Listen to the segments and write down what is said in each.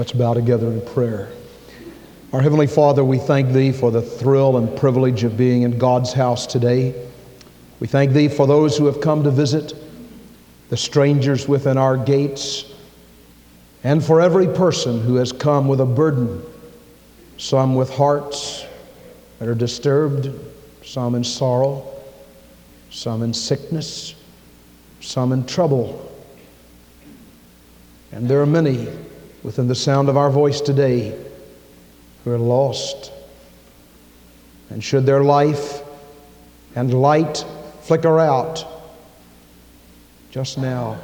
Let's bow together in prayer. Our Heavenly Father, we thank Thee for the thrill and privilege of being in God's house today. We thank Thee for those who have come to visit, the strangers within our gates, and for every person who has come with a burden, some with hearts that are disturbed, some in sorrow, some in sickness, some in trouble. And there are many within the sound of our voice today who are lost. And should their life and light flicker out just now,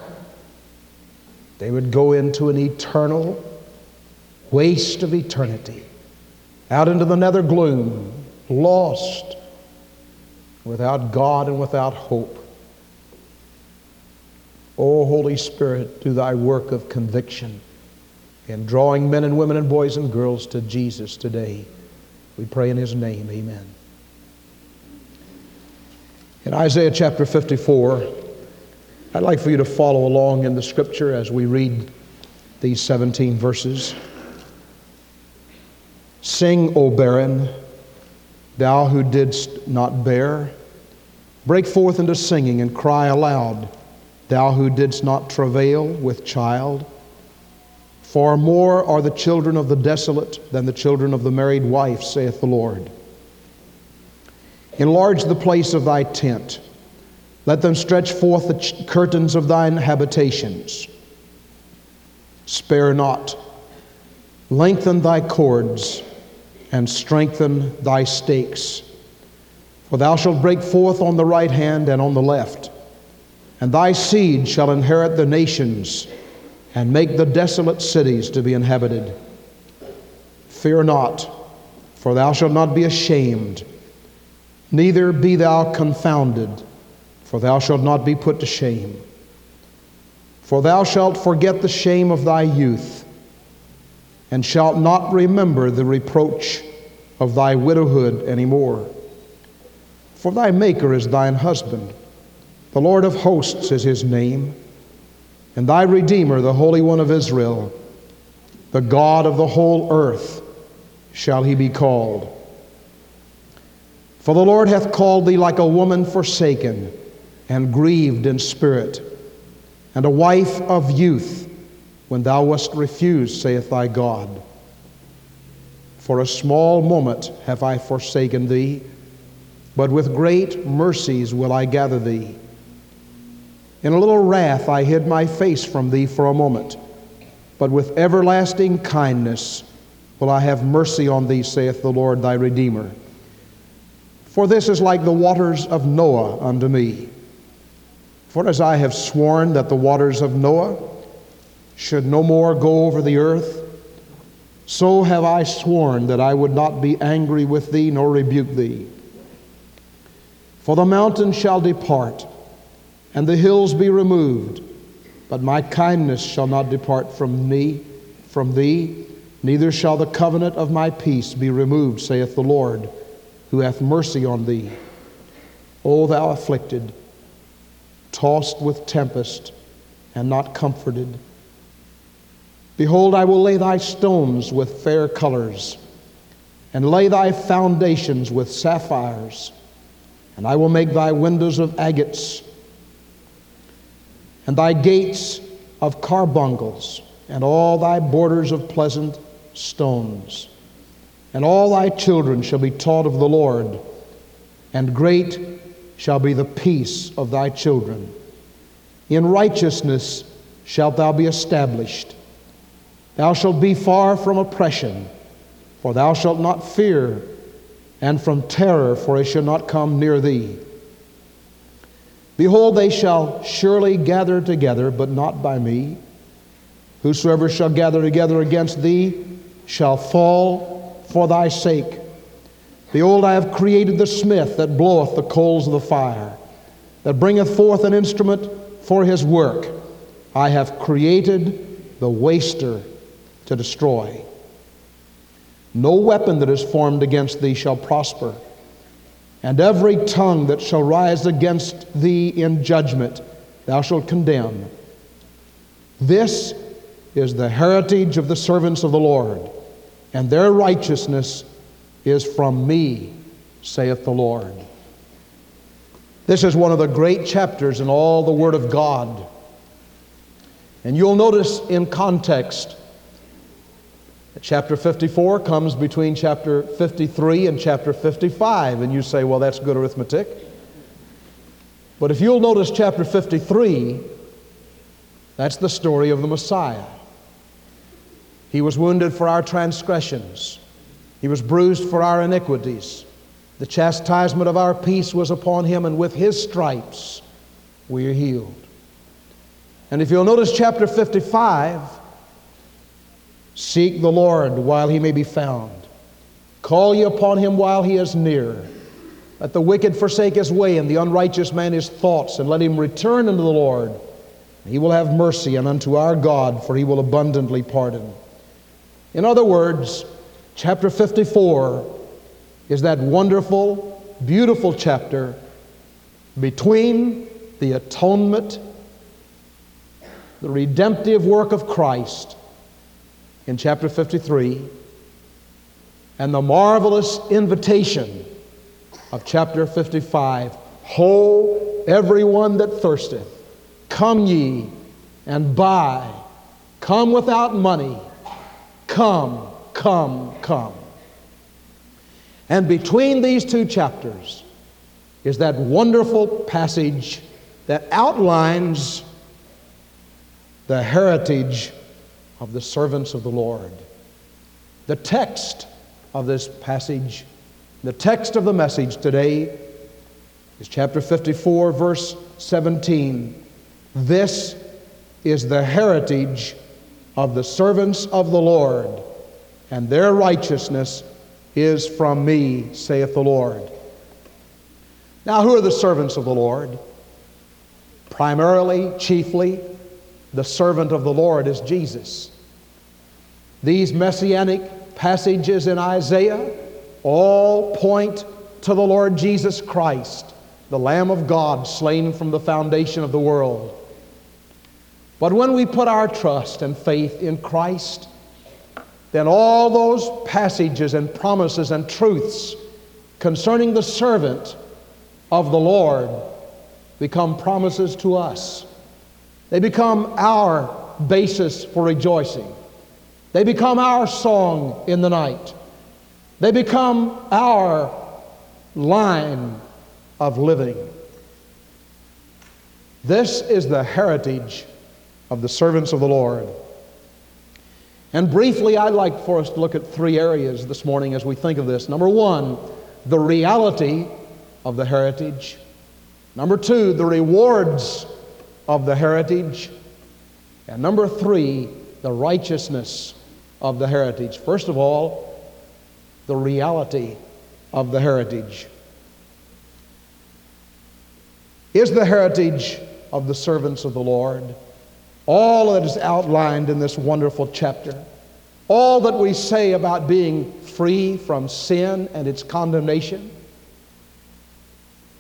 they would go into an eternal waste of eternity, out into the nether gloom, lost, without God and without hope. O oh, Holy Spirit, do thy work of conviction in drawing men and women and boys and girls to Jesus today. We pray in his name, amen. In Isaiah chapter 54, I'd like for you to follow along in the scripture as we read these 17 verses. Sing, O barren, thou who didst not bear. Break forth into singing and cry aloud thou who didst not travail with child. For more are the children of the desolate than the children of the married wife, saith the Lord. Enlarge the place of thy tent. Let them stretch forth the ch- curtains of thine habitations. Spare not. Lengthen thy cords and strengthen thy stakes. For thou shalt break forth on the right hand and on the left and thy seed shall inherit the nations and make the desolate cities to be inhabited. Fear not, for thou shalt not be ashamed, neither be thou confounded, for thou shalt not be put to shame. For thou shalt forget the shame of thy youth, and shalt not remember the reproach of thy widowhood any more. For thy Maker is thine husband the Lord of hosts is his name, and thy Redeemer, the Holy One of Israel, the God of the whole earth, shall he be called. For the Lord hath called thee like a woman forsaken and grieved in spirit, and a wife of youth when thou wast refused, saith thy God. For a small moment have I forsaken thee, but with great mercies will I gather thee. In a little wrath I hid my face from thee for a moment, but with everlasting kindness will I have mercy on thee, saith the Lord thy Redeemer. For this is like the waters of Noah unto me. For as I have sworn that the waters of Noah should no more go over the earth, so have I sworn that I would not be angry with thee nor rebuke thee. For the mountains shall depart and the hills be removed. But my kindness shall not depart from me, from thee, neither shall the covenant of my peace be removed, saith the Lord, who hath mercy on thee. O thou afflicted, tossed with tempest, and not comforted. Behold, I will lay thy stones with fair colors, and lay thy foundations with sapphires, and I will make thy windows of agates and thy gates of carbuncles, and all thy borders of pleasant stones. And all thy children shall be taught of the Lord, and great shall be the peace of thy children. In righteousness shalt thou be established. Thou shalt be far from oppression, for thou shalt not fear, and from terror, for it shall not come near thee. Behold, they shall surely gather together, but not by me. Whosoever shall gather together against thee shall fall for thy sake. Behold, I have created the smith that bloweth the coals of the fire, that bringeth forth an instrument for his work. I have created the waster to destroy. No weapon that is formed against thee shall prosper and every tongue that shall rise against thee in judgment, thou shalt condemn. This is the heritage of the servants of the Lord, and their righteousness is from me, saith the Lord. This is one of the great chapters in all the Word of God. And you'll notice in context chapter 54 comes between chapter 53 and chapter 55. And you say, well, that's good arithmetic. But if you'll notice chapter 53, that's the story of the Messiah. He was wounded for our transgressions, He was bruised for our iniquities. The chastisement of our peace was upon Him, and with His stripes we are healed. And if you'll notice chapter 55, seek the Lord while He may be found, call ye upon Him while He is near. Let the wicked forsake his way, and the unrighteous man his thoughts, and let him return unto the Lord. He will have mercy, and unto our God, for he will abundantly pardon. In other words, chapter 54 is that wonderful, beautiful chapter between the atonement, the redemptive work of Christ in chapter 53, and the marvelous invitation of chapter 55 Ho, everyone that thirsteth, come ye and buy. Come without money Come, come, come. And between these two chapters is that wonderful passage that outlines the heritage of the servants of the Lord. The text of this passage, the text of the message today is chapter 54, verse 17. This is the heritage of the servants of the Lord, and their righteousness is from me, saith the Lord. Now, who are the servants of the Lord? Primarily, chiefly, the servant of the Lord is Jesus. These messianic passages in Isaiah all point to the Lord Jesus Christ, the Lamb of God slain from the foundation of the world. But when we put our trust and faith in Christ, then all those passages and promises and truths concerning the servant of the Lord become promises to us. They become our basis for rejoicing. They become our song in the night. They become our line of living. This is the heritage of the servants of the Lord. And briefly, I'd like for us to look at three areas this morning as we think of this. Number one, the reality of the heritage. Number two, the rewards of the heritage. And number three, the righteousness of the heritage. First of all, the reality of the heritage. Is the heritage of the servants of the Lord? all that is outlined in this wonderful chapter, all that we say about being free from sin and its condemnation,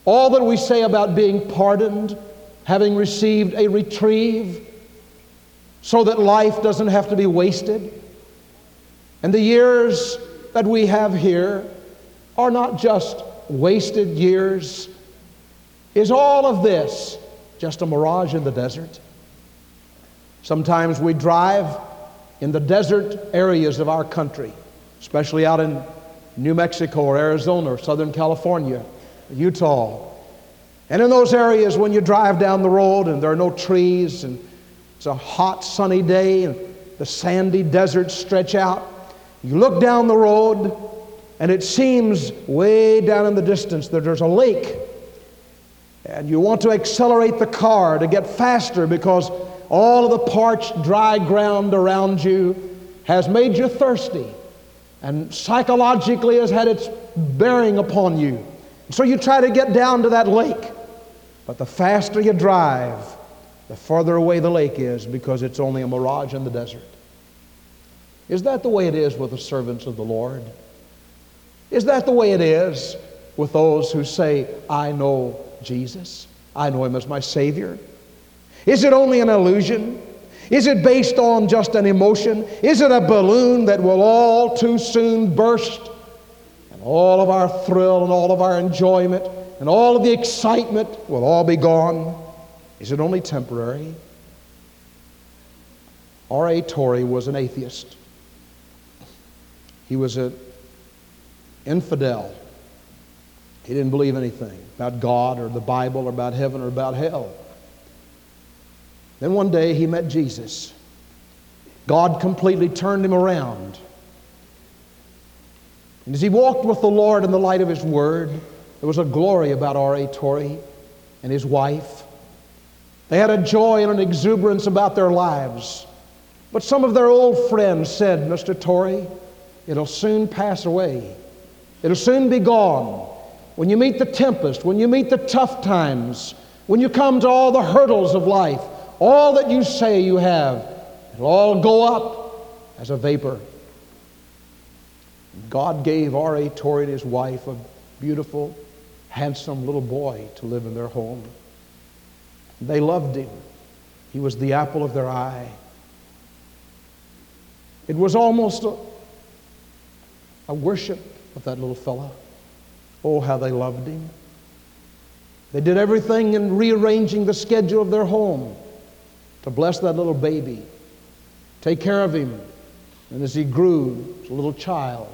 all that we say about being pardoned, having received a retrieve so that life doesn't have to be wasted. And the years that we have here are not just wasted years. Is all of this just a mirage in the desert? Sometimes we drive in the desert areas of our country, especially out in New Mexico or Arizona or Southern California, Utah. And in those areas, when you drive down the road and there are no trees and it's a hot, sunny day and the sandy deserts stretch out, you look down the road and it seems way down in the distance that there's a lake. And you want to accelerate the car to get faster because all of the parched, dry ground around you has made you thirsty and psychologically has had its bearing upon you. So you try to get down to that lake. But the faster you drive, the farther away the lake is because it's only a mirage in the desert. Is that the way it is with the servants of the Lord? Is that the way it is with those who say, I know Jesus? I know him as my Savior. Is it only an illusion? Is it based on just an emotion? Is it a balloon that will all too soon burst? And all of our thrill and all of our enjoyment and all of the excitement will all be gone? Is it only temporary? R.A. Torrey was an atheist. He was an infidel. He didn't believe anything about God or the Bible or about heaven or about hell. Then one day he met Jesus. God completely turned him around. And as he walked with the Lord in the light of his word, there was a glory about R.A. Torrey and his wife. They had a joy and an exuberance about their lives. But some of their old friends said, Mr. Torrey, it'll soon pass away. It'll soon be gone. When you meet the tempest, when you meet the tough times, when you come to all the hurdles of life, all that you say you have, it'll all go up as a vapor. God gave R.A. Torrey and his wife a beautiful, handsome little boy to live in their home. They loved him. He was the apple of their eye. It was almost a, a worship of that little fellow. Oh, how they loved him. They did everything in rearranging the schedule of their home to bless that little baby, take care of him. And as he grew as a little child,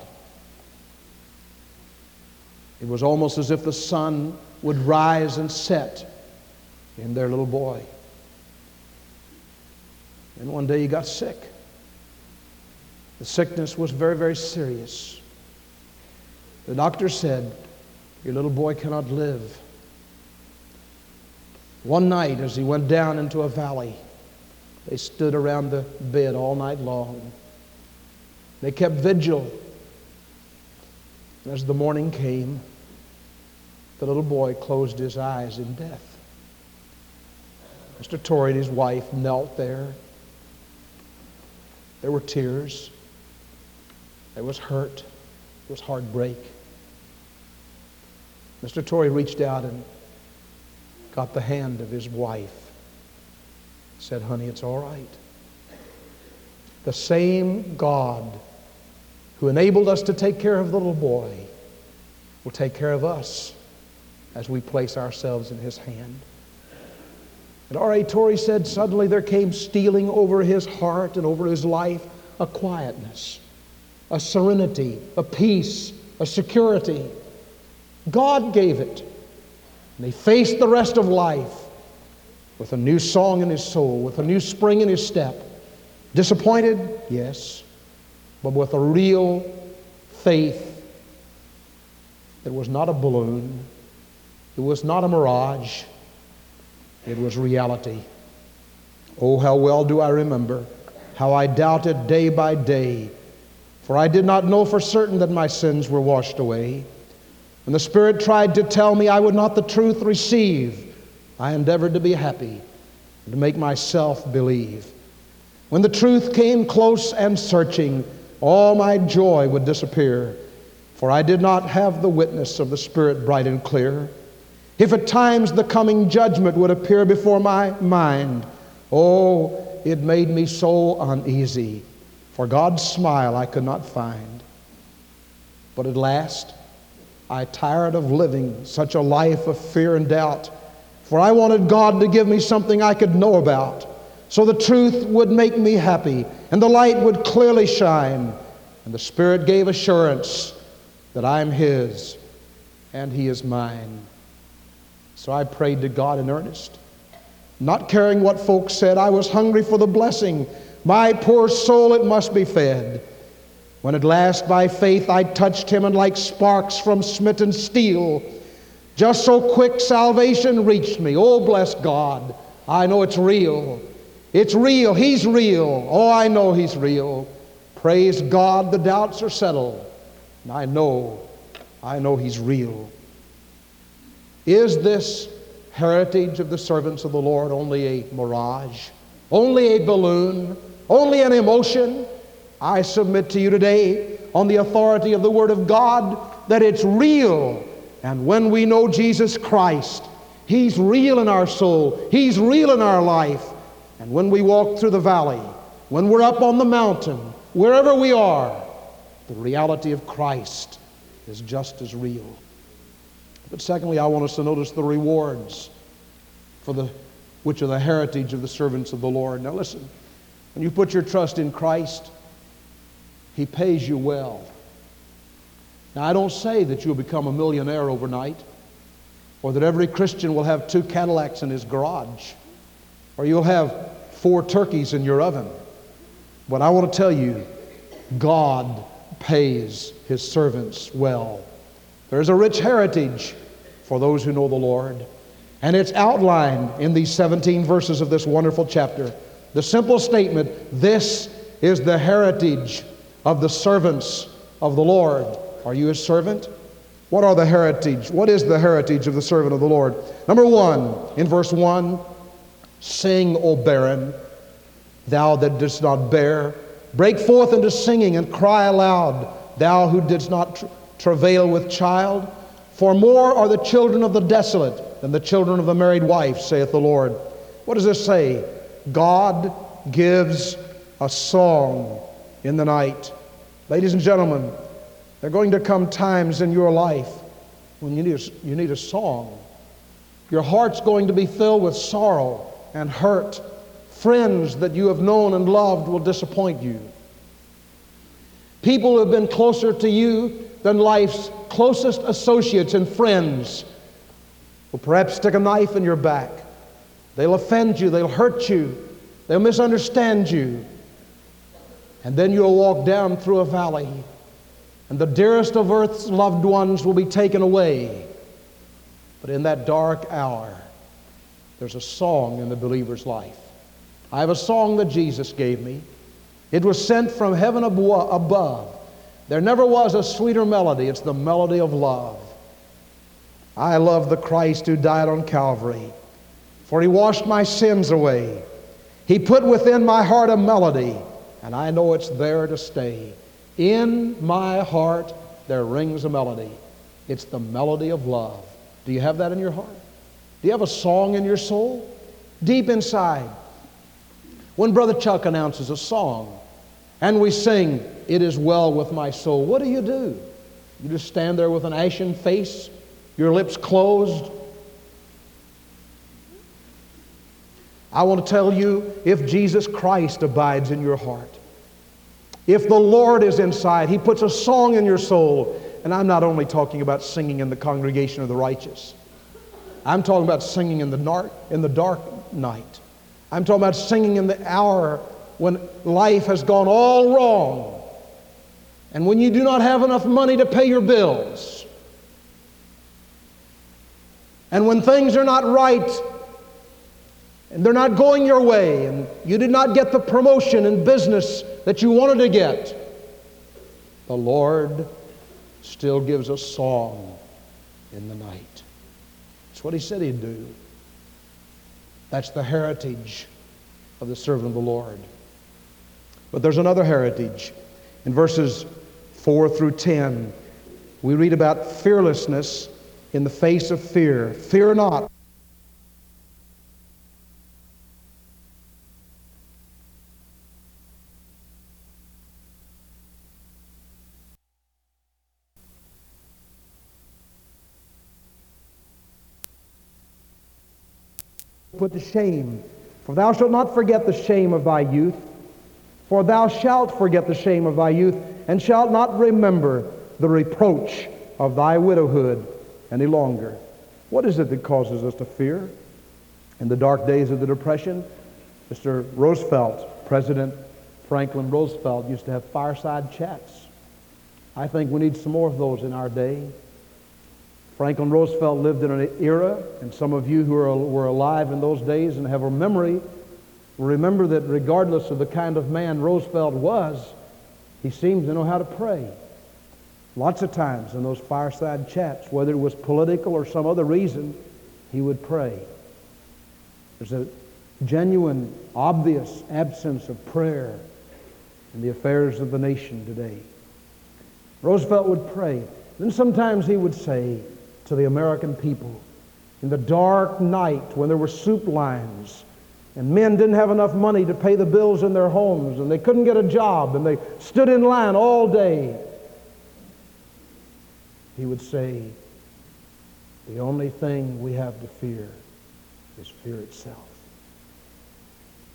it was almost as if the sun would rise and set in their little boy. And one day he got sick. The sickness was very, very serious. The doctor said, Your little boy cannot live. One night, as he went down into a valley, they stood around the bed all night long. They kept vigil. As the morning came, the little boy closed his eyes in death. Mr. Torrey and his wife knelt there. There were tears. There was hurt. There was heartbreak. Mr. Torrey reached out and got the hand of his wife said, Honey, it's all right. The same God who enabled us to take care of the little boy will take care of us as we place ourselves in his hand. And R.A. Torrey said, Suddenly there came stealing over his heart and over his life a quietness, a serenity, a peace, a security. God gave it. And he faced the rest of life with a new song in his soul, with a new spring in his step. Disappointed? Yes. But with a real faith that was not a balloon, it was not a mirage, it was reality. Oh, how well do I remember how I doubted day by day, for I did not know for certain that my sins were washed away. And the Spirit tried to tell me I would not the truth receive. I endeavored to be happy and to make myself believe. When the truth came close and searching, all my joy would disappear, for I did not have the witness of the Spirit bright and clear. If at times the coming judgment would appear before my mind, oh, it made me so uneasy, for God's smile I could not find. But at last, I tired of living such a life of fear and doubt for I wanted God to give me something I could know about, so the truth would make me happy, and the light would clearly shine. And the Spirit gave assurance that I am His and He is mine. So I prayed to God in earnest, not caring what folks said. I was hungry for the blessing. My poor soul, it must be fed. When at last by faith I touched him, and like sparks from smitten steel, just so quick salvation reached me. Oh, bless God. I know it's real. It's real. He's real. Oh, I know He's real. Praise God, the doubts are settled. And I know, I know He's real. Is this heritage of the servants of the Lord only a mirage? Only a balloon? Only an emotion? I submit to you today, on the authority of the Word of God, that it's real and when we know Jesus Christ, He's real in our soul, He's real in our life, And when we walk through the valley, when we're up on the mountain, wherever we are, the reality of Christ is just as real. But secondly, I want us to notice the rewards for the which are the heritage of the servants of the Lord. Now listen, when you put your trust in Christ, He pays you well. Now I don't say that you'll become a millionaire overnight, or that every Christian will have two Cadillacs in his garage, or you'll have four turkeys in your oven. But I want to tell you, God pays his servants well. There's a rich heritage for those who know the Lord. And it's outlined in these 17 verses of this wonderful chapter. The simple statement this is the heritage of the servants of the Lord. Are you a servant? What are the heritage? What is the heritage of the servant of the Lord? Number one, in verse 1, sing, O barren, thou that didst not bear. Break forth into singing and cry aloud, thou who didst not travail with child. For more are the children of the desolate than the children of the married wife, saith the Lord. What does this say? God gives a song in the night. Ladies and gentlemen, there are going to come times in your life when you need a, you need a song. Your heart's going to be filled with sorrow and hurt. Friends that you have known and loved will disappoint you. People who have been closer to you than life's closest associates and friends will perhaps stick a knife in your back. They'll offend you, they'll hurt you, they'll misunderstand you. And then you'll walk down through a valley, and the dearest of earth's loved ones will be taken away. But in that dark hour, there's a song in the believer's life. I have a song that Jesus gave me. It was sent from heaven above. There never was a sweeter melody. It's the melody of love. I love the Christ who died on Calvary, for he washed my sins away. He put within my heart a melody, and I know it's there to stay. In my heart there rings a melody. It's the melody of love. Do you have that in your heart? Do you have a song in your soul? Deep inside. When Brother Chuck announces a song and we sing, It is well with my soul, what do you do? You just stand there with an ashen face your lips closed. I want to tell you if Jesus Christ abides in your heart, if the Lord is inside, He puts a song in your soul. And I'm not only talking about singing in the congregation of the righteous, I'm talking about singing in the dark, in the dark night. I'm talking about singing in the hour when life has gone all wrong and when you do not have enough money to pay your bills and when things are not right and they're not going your way and you did not get the promotion in business that you wanted to get, the Lord still gives a song in the night. That's what He said He'd do. That's the heritage of the servant of the Lord. But there's another heritage. In verses 4 through 10, we read about fearlessness in the face of fear. Fear not. Put to shame, for thou shalt not forget the shame of thy youth, for thou shalt forget the shame of thy youth, and shalt not remember the reproach of thy widowhood any longer. What is it that causes us to fear? In the dark days of the Depression, Mr. Roosevelt, President Franklin Roosevelt, used to have fireside chats. I think we need some more of those in our day. Franklin Roosevelt lived in an era, and some of you who are, were alive in those days and have a memory remember that regardless of the kind of man Roosevelt was, he seemed to know how to pray. Lots of times in those fireside chats, whether it was political or some other reason, he would pray. There's a genuine, obvious absence of prayer in the affairs of the nation today. Roosevelt would pray. Then sometimes he would say to the American people, in the dark night when there were soup lines and men didn't have enough money to pay the bills in their homes, and they couldn't get a job, and they stood in line all day, he would say, The only thing we have to fear is fear itself.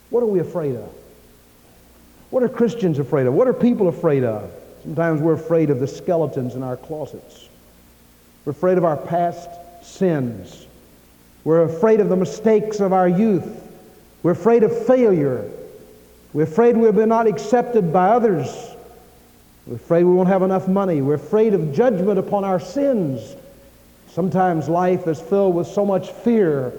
What are we afraid of? What are Christians afraid of? What are people afraid of? Sometimes we're afraid of the skeletons in our closets. We're afraid of our past sins. We're afraid of the mistakes of our youth. We're afraid of failure. We're afraid we'll be not accepted by others. We're afraid we won't have enough money. We're afraid of judgment upon our sins. Sometimes life is filled with so much fear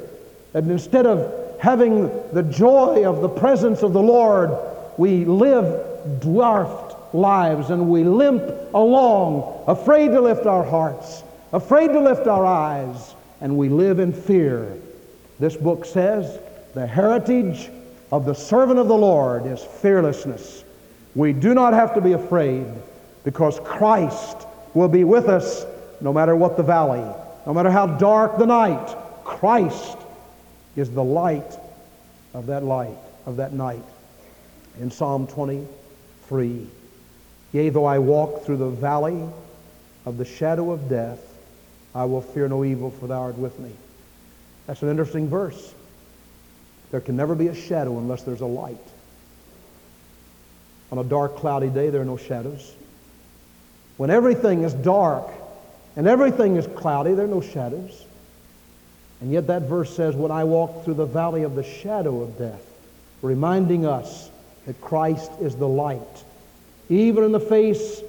that instead of having the joy of the presence of the Lord, we live dwarfed lives and we limp along, afraid to lift our hearts, afraid to lift our eyes, and we live in fear. This book says the heritage of the servant of the Lord is fearlessness. We do not have to be afraid because Christ will be with us no matter what the valley, no matter how dark the night. Christ is the light of that light, of that night. In Psalm 23, yea, though I walk through the valley of the shadow of death, I will fear no evil, for thou art with me. That's an interesting verse. There can never be a shadow unless there's a light. On a dark, cloudy day, there are no shadows. When everything is dark and everything is cloudy, there are no shadows. And yet that verse says, When I walk through the valley of the shadow of death, reminding us that Christ is the light. Even in the face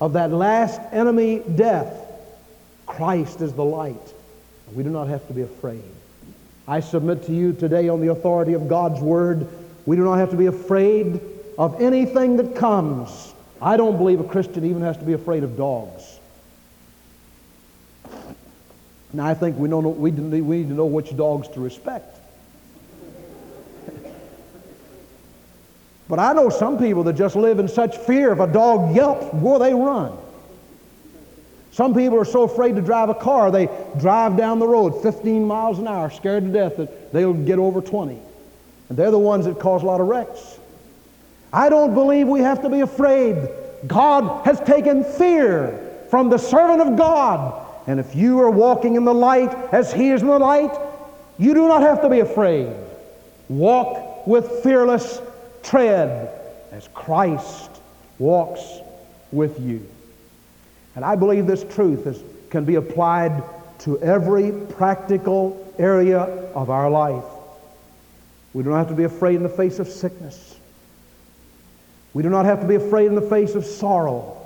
of that last enemy, death, Christ is the light. We do not have to be afraid. I submit to you today on the authority of God's Word, we do not have to be afraid of anything that comes. I don't believe a Christian even has to be afraid of dogs. Now, I think we, know, we, need to know which dogs to respect. But I know some people that just live in such fear if a dog yelps, boy, they run. Some people are so afraid to drive a car, they drive down the road 15 miles an hour, scared to death that they'll get over 20. And they're the ones that cause a lot of wrecks. I don't believe we have to be afraid. God has taken fear from the servant of God. And if you are walking in the light as he is in the light, you do not have to be afraid. Walk with fearless tread as Christ walks with you. And I believe this truth is, can be applied to every practical area of our life. We do not have to be afraid in the face of sickness. We do not have to be afraid in the face of sorrow.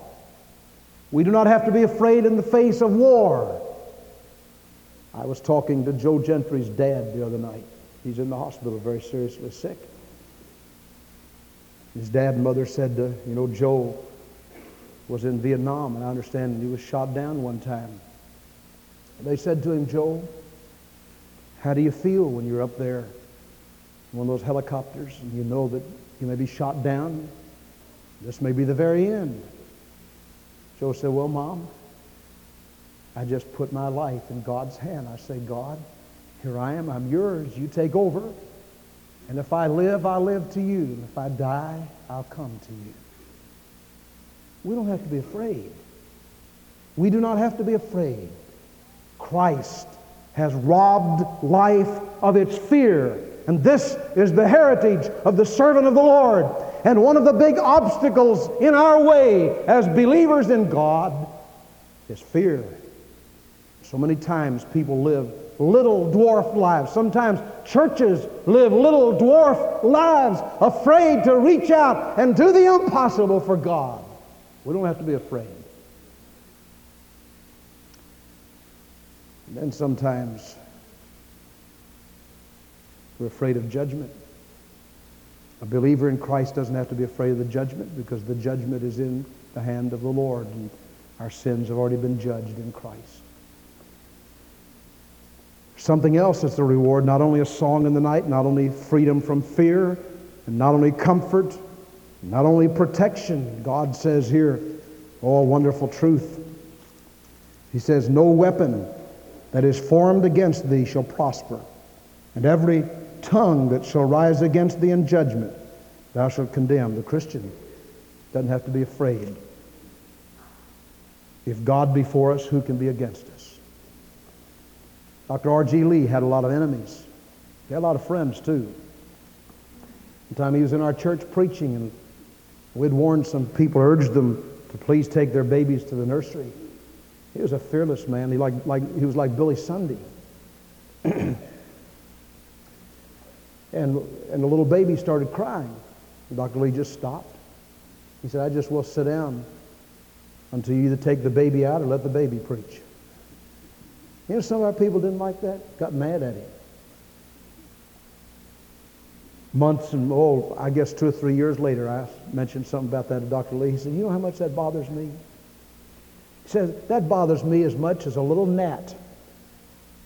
We do not have to be afraid in the face of war. I was talking to Joe Gentry's dad the other night. He's in the hospital very seriously sick. His dad and mother said, to, you know, Joe was in Vietnam, and I understand he was shot down one time. They said to him, Joe, how do you feel when you're up there in one of those helicopters and you know that you may be shot down? This may be the very end. Joe said, Well, Mom, I just put my life in God's hand. I say, God, here I am. I'm yours. You take over. And if I live, I live to you. And if I die, I'll come to you. We don't have to be afraid. We do not have to be afraid. Christ has robbed life of its fear. And this is the heritage of the servant of the Lord. And one of the big obstacles in our way as believers in God is fear. So many times people live little dwarf lives. Sometimes churches live little dwarf lives, afraid to reach out and do the impossible for God. We don't have to be afraid. And then sometimes we're afraid of judgment. A believer in Christ doesn't have to be afraid of the judgment because the judgment is in the hand of the Lord and our sins have already been judged in Christ. Something else is the reward, not only a song in the night, not only freedom from fear, and not only comfort, not only protection. God says here, oh, wonderful truth. He says, No weapon that is formed against thee shall prosper, and every tongue that shall rise against thee in judgment, thou shalt condemn. The Christian doesn't have to be afraid. If God be for us, who can be against us? Dr. R.G. Lee had a lot of enemies. He had a lot of friends, too. One time he was in our church preaching, and we'd warned some people, urged them to please take their babies to the nursery. He was a fearless man. He, like, like, he was like Billy Sunday. and, and the little baby started crying. Dr. Lee just stopped. He said, I just will sit down until you either take the baby out or let the baby preach. You know, some of our people didn't like that, got mad at him. Months and, oh, I guess two or three years later, I mentioned something about that to Dr. Lee. He said, You know how much that bothers me? He says, That bothers me as much as a little gnat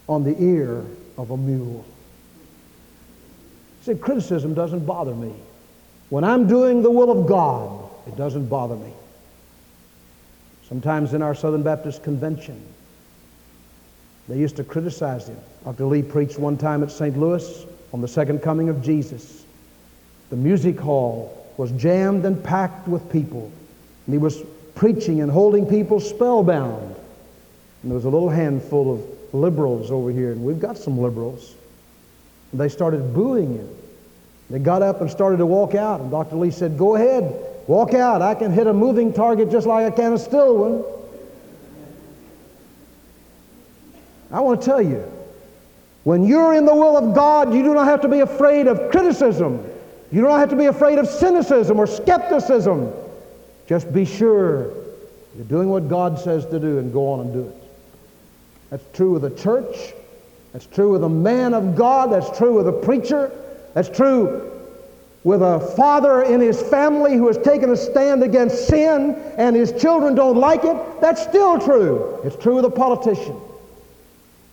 on the ear of a mule. He said, Criticism doesn't bother me. When I'm doing the will of God, it doesn't bother me. Sometimes in our Southern Baptist Convention, they used to criticize him. Dr. Lee preached one time at St. Louis on the second coming of Jesus. The music hall was jammed and packed with people. And he was preaching and holding people spellbound. And there was a little handful of liberals over here, and we've got some liberals. And they started booing him. They got up and started to walk out, and Dr. Lee said, Go ahead, walk out. I can hit a moving target just like I can a still one. I want to tell you, when you're in the will of God, you do not have to be afraid of criticism. You don't have to be afraid of cynicism or skepticism. Just be sure you're doing what God says to do and go on and do it. That's true with the church. That's true with a man of God. That's true with a preacher. That's true with a father in his family who has taken a stand against sin and his children don't like it. That's still true. It's true with a politician.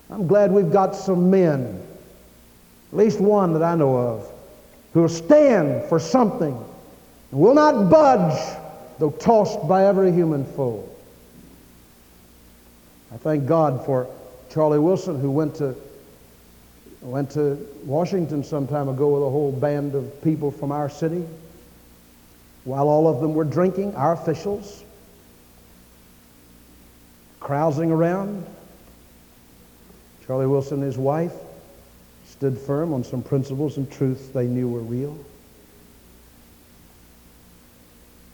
I'm glad we've got some men, at least one that I know of, who will stand for something and will not budge though tossed by every human foe. I thank God for Charlie Wilson, who went to, went to Washington some time ago with a whole band of people from our city. While all of them were drinking, our officials, carousing around, Charlie Wilson and his wife stood firm on some principles and truths they knew were real.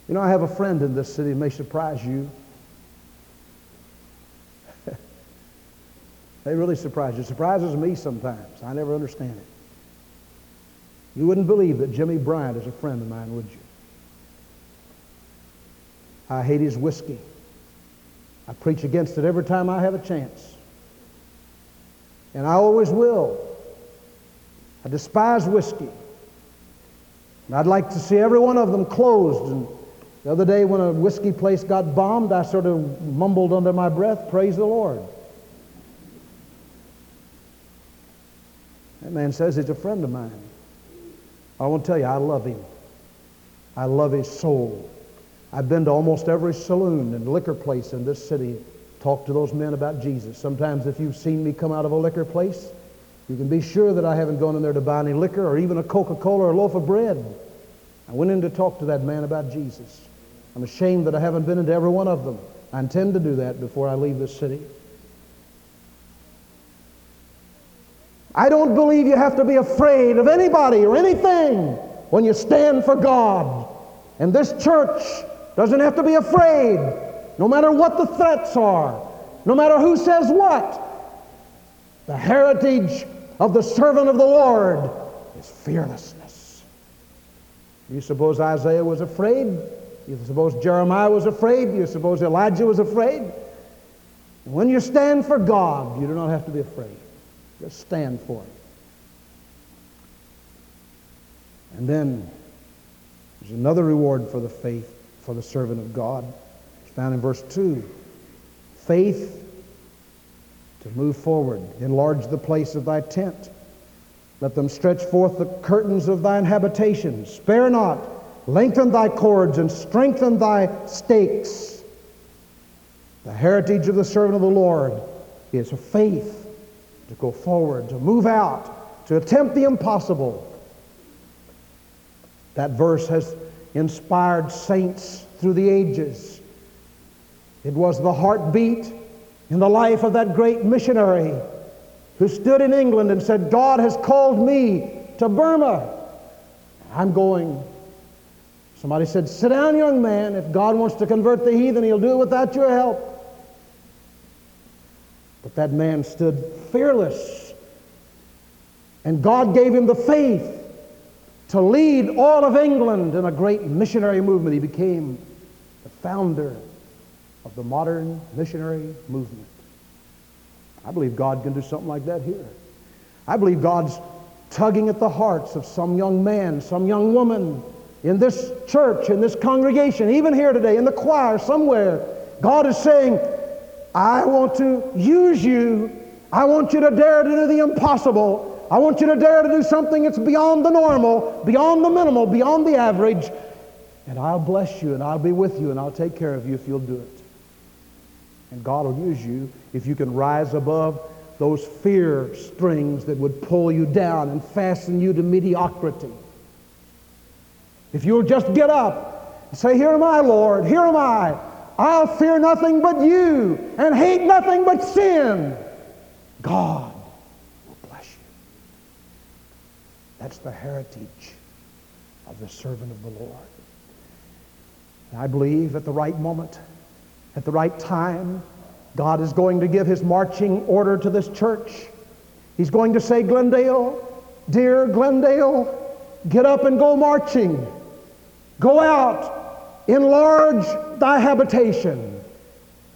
You know, I have a friend in this city, it may surprise you. they really surprise you. It surprises me sometimes. I never understand it. You wouldn't believe that Jimmy Bryant is a friend of mine, would you? I hate his whiskey. I preach against it every time I have a chance. And I always will. I despise whiskey. And I'd like to see every one of them closed and the other day when a whiskey place got bombed, I sort of mumbled under my breath, Praise the Lord. That man says he's a friend of mine. I want to tell you, I love him. I love his soul. I've been to almost every saloon and liquor place in this city, talked to those men about Jesus. Sometimes if you've seen me come out of a liquor place, you can be sure that I haven't gone in there to buy any liquor or even a Coca-Cola or a loaf of bread. I went in to talk to that man about Jesus. I'm ashamed that I haven't been into every one of them. I intend to do that before I leave this city. I don't believe you have to be afraid of anybody or anything when you stand for God. And this church doesn't have to be afraid, no matter what the threats are, no matter who says what. The heritage of the servant of the Lord is fearlessness. You suppose Isaiah was afraid? You suppose Jeremiah was afraid? You suppose Elijah was afraid? When you stand for God, you do not have to be afraid. Just stand for Him. And then there's another reward for the faith, for the servant of God. Found in verse 2. Faith to move forward. Enlarge the place of thy tent. Let them stretch forth the curtains of thine habitation. Spare not Lengthen thy cords and strengthen thy stakes. The heritage of the servant of the Lord is faith to go forward, to move out, to attempt the impossible. That verse has inspired saints through the ages. It was the heartbeat in the life of that great missionary who stood in England and said, God has called me to Burma. I'm going. Somebody said, Sit down, young man. If God wants to convert the heathen, he'll do it without your help. But that man stood fearless. And God gave him the faith to lead all of England in a great missionary movement. He became the founder of the modern missionary movement. I believe God can do something like that here. I believe God's tugging at the hearts of some young man, some young woman in this church, in this congregation, even here today, in the choir, somewhere. God is saying, I want to use you. I want you to dare to do the impossible. I want you to dare to do something that's beyond the normal, beyond the minimal, beyond the average. And I'll bless you and I'll be with you and I'll take care of you if you'll do it. And God will use you if you can rise above those fear strings that would pull you down and fasten you to mediocrity. If you'll just get up and say, Here am I, Lord, here am I. I'll fear nothing but you and hate nothing but sin. God will bless you. That's the heritage of the servant of the Lord. And I believe at the right moment, at the right time, God is going to give his marching order to this church. He's going to say, Glendale, dear Glendale, get up and go marching. Go out, enlarge thy habitation,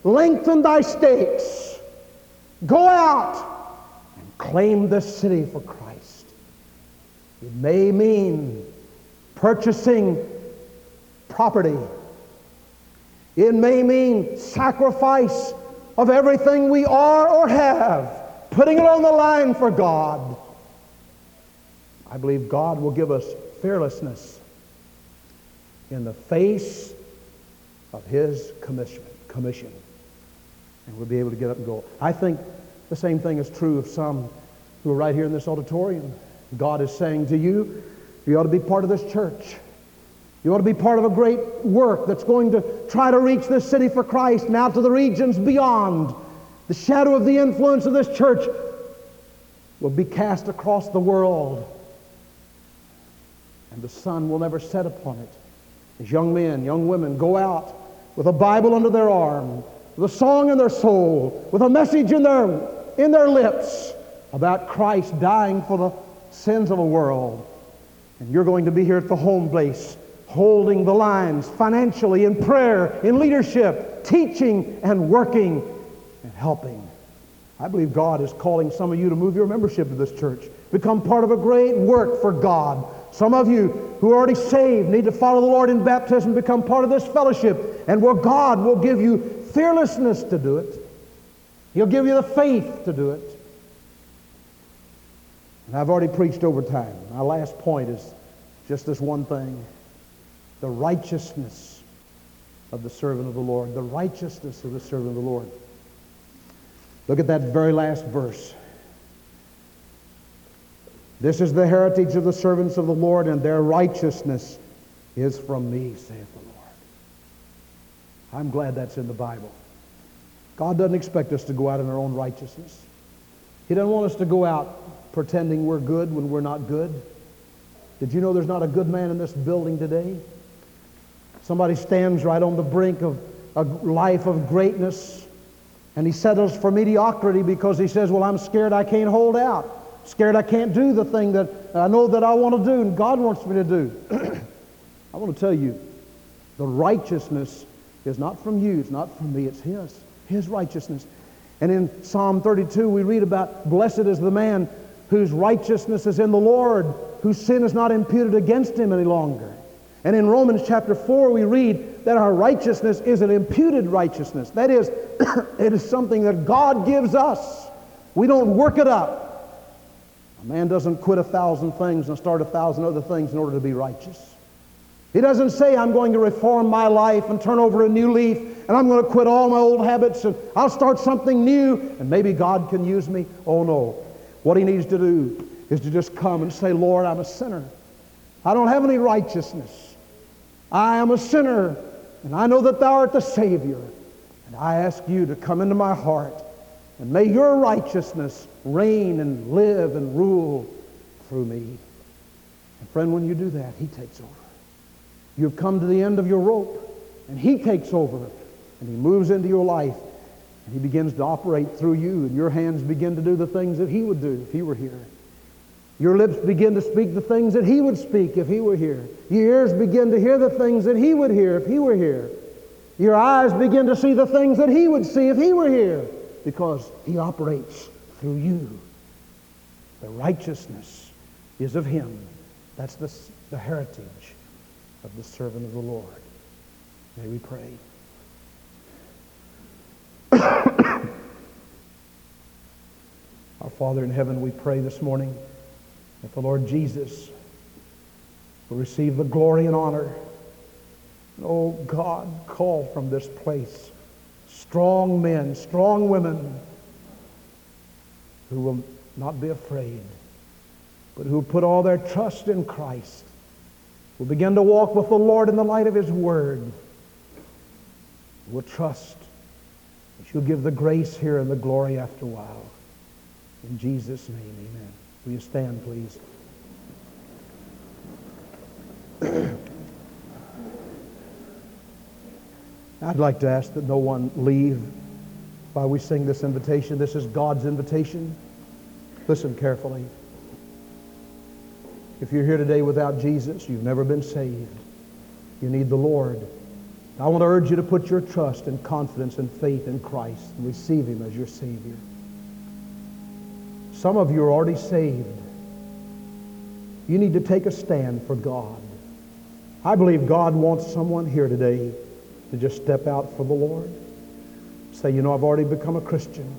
lengthen thy stakes. Go out and claim this city for Christ. It may mean purchasing property. It may mean sacrifice of everything we are or have, putting it on the line for God. I believe God will give us fearlessness in the face of His commission. commission. And we'll be able to get up and go. I think the same thing is true of some who are right here in this auditorium. God is saying to you, you ought to be part of this church. You ought to be part of a great work that's going to try to reach this city for Christ and out to the regions beyond. The shadow of the influence of this church will be cast across the world, and the sun will never set upon it. As young men, young women go out with a Bible under their arm, with a song in their soul, with a message in their, in their lips about Christ dying for the sins of a world. And you're going to be here at the home base holding the lines financially, in prayer, in leadership, teaching and working and helping. I believe God is calling some of you to move your membership to this church, become part of a great work for God. Some of you who are already saved need to follow the Lord in baptism, become part of this fellowship, and where God will give you fearlessness to do it. He'll give you the faith to do it. And I've already preached over time. My last point is just this one thing the righteousness of the servant of the Lord. The righteousness of the servant of the Lord. Look at that very last verse. This is the heritage of the servants of the Lord, and their righteousness is from me, saith the Lord. I'm glad that's in the Bible. God doesn't expect us to go out in our own righteousness. He doesn't want us to go out pretending we're good when we're not good. Did you know there's not a good man in this building today? Somebody stands right on the brink of a life of greatness and he settles for mediocrity because he says, Well, I'm scared I can't hold out. Scared I can't do the thing that I know that I want to do and God wants me to do. I want to tell you, the righteousness is not from you, it's not from me, it's His. His righteousness. And in Psalm 32, we read about blessed is the man whose righteousness is in the Lord, whose sin is not imputed against him any longer. And in Romans chapter 4, we read that our righteousness is an imputed righteousness. That is, it is something that God gives us. We don't work it up. A man doesn't quit a thousand things and start a thousand other things in order to be righteous. He doesn't say, I'm going to reform my life and turn over a new leaf and I'm going to quit all my old habits and I'll start something new and maybe God can use me. Oh no. What he needs to do is to just come and say, Lord, I'm a sinner. I don't have any righteousness. I am a sinner, and I know that thou art the Savior. And I ask you to come into my heart, and may your righteousness reign and live and rule through me. And friend, when you do that, he takes over. You've come to the end of your rope, and he takes over, and he moves into your life, and he begins to operate through you, and your hands begin to do the things that he would do if he were here. Your lips begin to speak the things that he would speak if he were here. Your ears begin to hear the things that he would hear if he were here. Your eyes begin to see the things that he would see if he were here because he operates through you. The righteousness is of him. That's the, the heritage of the servant of the Lord. May we pray. Our Father in heaven, we pray this morning that the Lord Jesus will receive the glory and honor. Oh God, call from this place strong men, strong women who will not be afraid, but who put all their trust in Christ, will begin to walk with the Lord in the light of His Word, will trust that you'll give the grace here and the glory after a while. In Jesus' name, amen. Will you stand, please? I'd like to ask that no one leave while we sing this invitation. This is God's invitation. Listen carefully. If you're here today without Jesus, you've never been saved. You need the Lord. I want to urge you to put your trust and confidence and faith in Christ and receive Him as your Savior. Some of you are already saved. You need to take a stand for God. I believe God wants someone here today to just step out for the Lord. Say, you know, I've already become a Christian.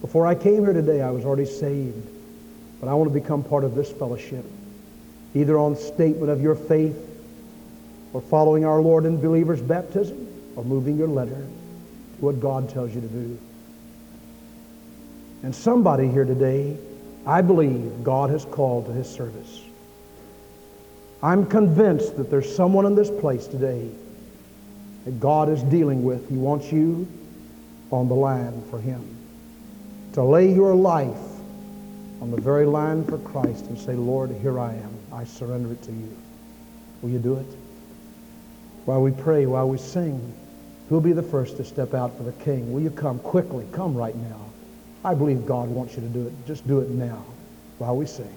Before I came here today, I was already saved. But I want to become part of this fellowship, either on statement of your faith or following our Lord in believer's baptism or moving your letter to what God tells you to do. And somebody here today, I believe God has called to his service. I'm convinced that there's someone in this place today that God is dealing with. He wants you on the line for him. To lay your life on the very line for Christ and say, Lord, here I am. I surrender it to you. Will you do it? While we pray, while we sing, who'll be the first to step out for the king? Will you come quickly? Come right now. I believe God wants you to do it. Just do it now while we sing.